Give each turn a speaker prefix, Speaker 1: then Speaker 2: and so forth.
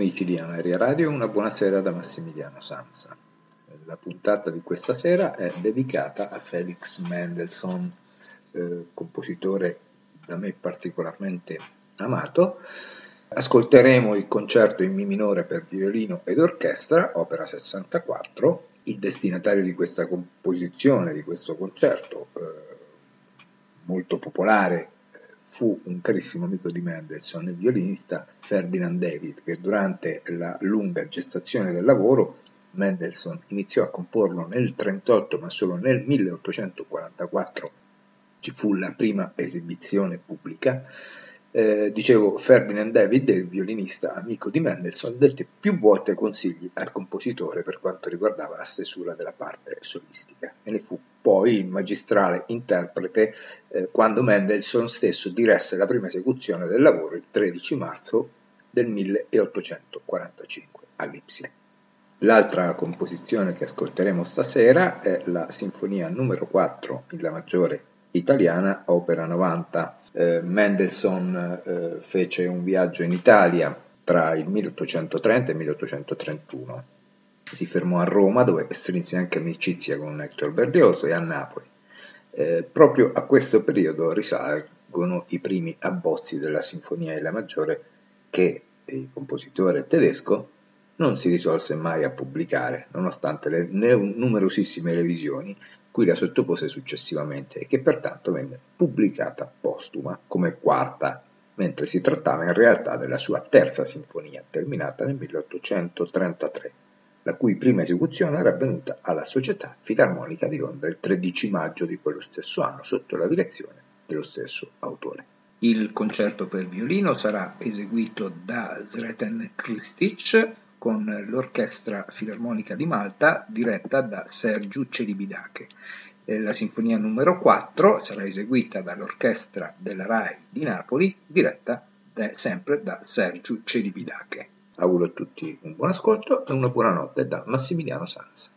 Speaker 1: Amici di Ameria Radio, una buonasera da Massimiliano Sanza. La puntata di questa sera è dedicata a Felix Mendelssohn, eh, compositore da me particolarmente amato. Ascolteremo il concerto in Mi minore per violino ed orchestra, opera 64. Il destinatario di questa composizione, di questo concerto, eh, molto popolare fu un carissimo amico di Mendelssohn, il violinista Ferdinand David, che durante la lunga gestazione del lavoro Mendelssohn iniziò a comporlo nel 1938, ma solo nel 1844 ci fu la prima esibizione pubblica eh, dicevo, Ferdinand David, il violinista amico di Mendelssohn, dette più volte consigli al compositore per quanto riguardava la stesura della parte solistica e ne fu poi il magistrale interprete eh, quando Mendelssohn stesso diresse la prima esecuzione del lavoro il 13 marzo del 1845 a Lipsia. L'altra composizione che ascolteremo stasera è la Sinfonia numero 4 in La maggiore italiana, opera 90 eh, Mendelssohn eh, fece un viaggio in Italia tra il 1830 e il 1831. Si fermò a Roma dove strinse anche amicizia con Hector Berlioz e a Napoli. Eh, proprio a questo periodo risalgono i primi abbozzi della Sinfonia e la Maggiore che il compositore tedesco non si risolse mai a pubblicare, nonostante le numerosissime revisioni cui la sottopose successivamente e che pertanto venne pubblicata postuma come quarta, mentre si trattava in realtà della sua terza sinfonia, terminata nel 1833, la cui prima esecuzione era avvenuta alla Società Filarmonica di Londra il 13 maggio di quello stesso anno sotto la direzione dello stesso autore. Il concerto per violino sarà eseguito da Zreten Kristic con l'Orchestra Filarmonica di Malta diretta da Sergiu Celibidache. La sinfonia numero 4 sarà eseguita dall'Orchestra della RAI di Napoli diretta da, sempre da Sergiu Celibidache. Auguro a tutti un buon ascolto e una buona notte da Massimiliano Sanz.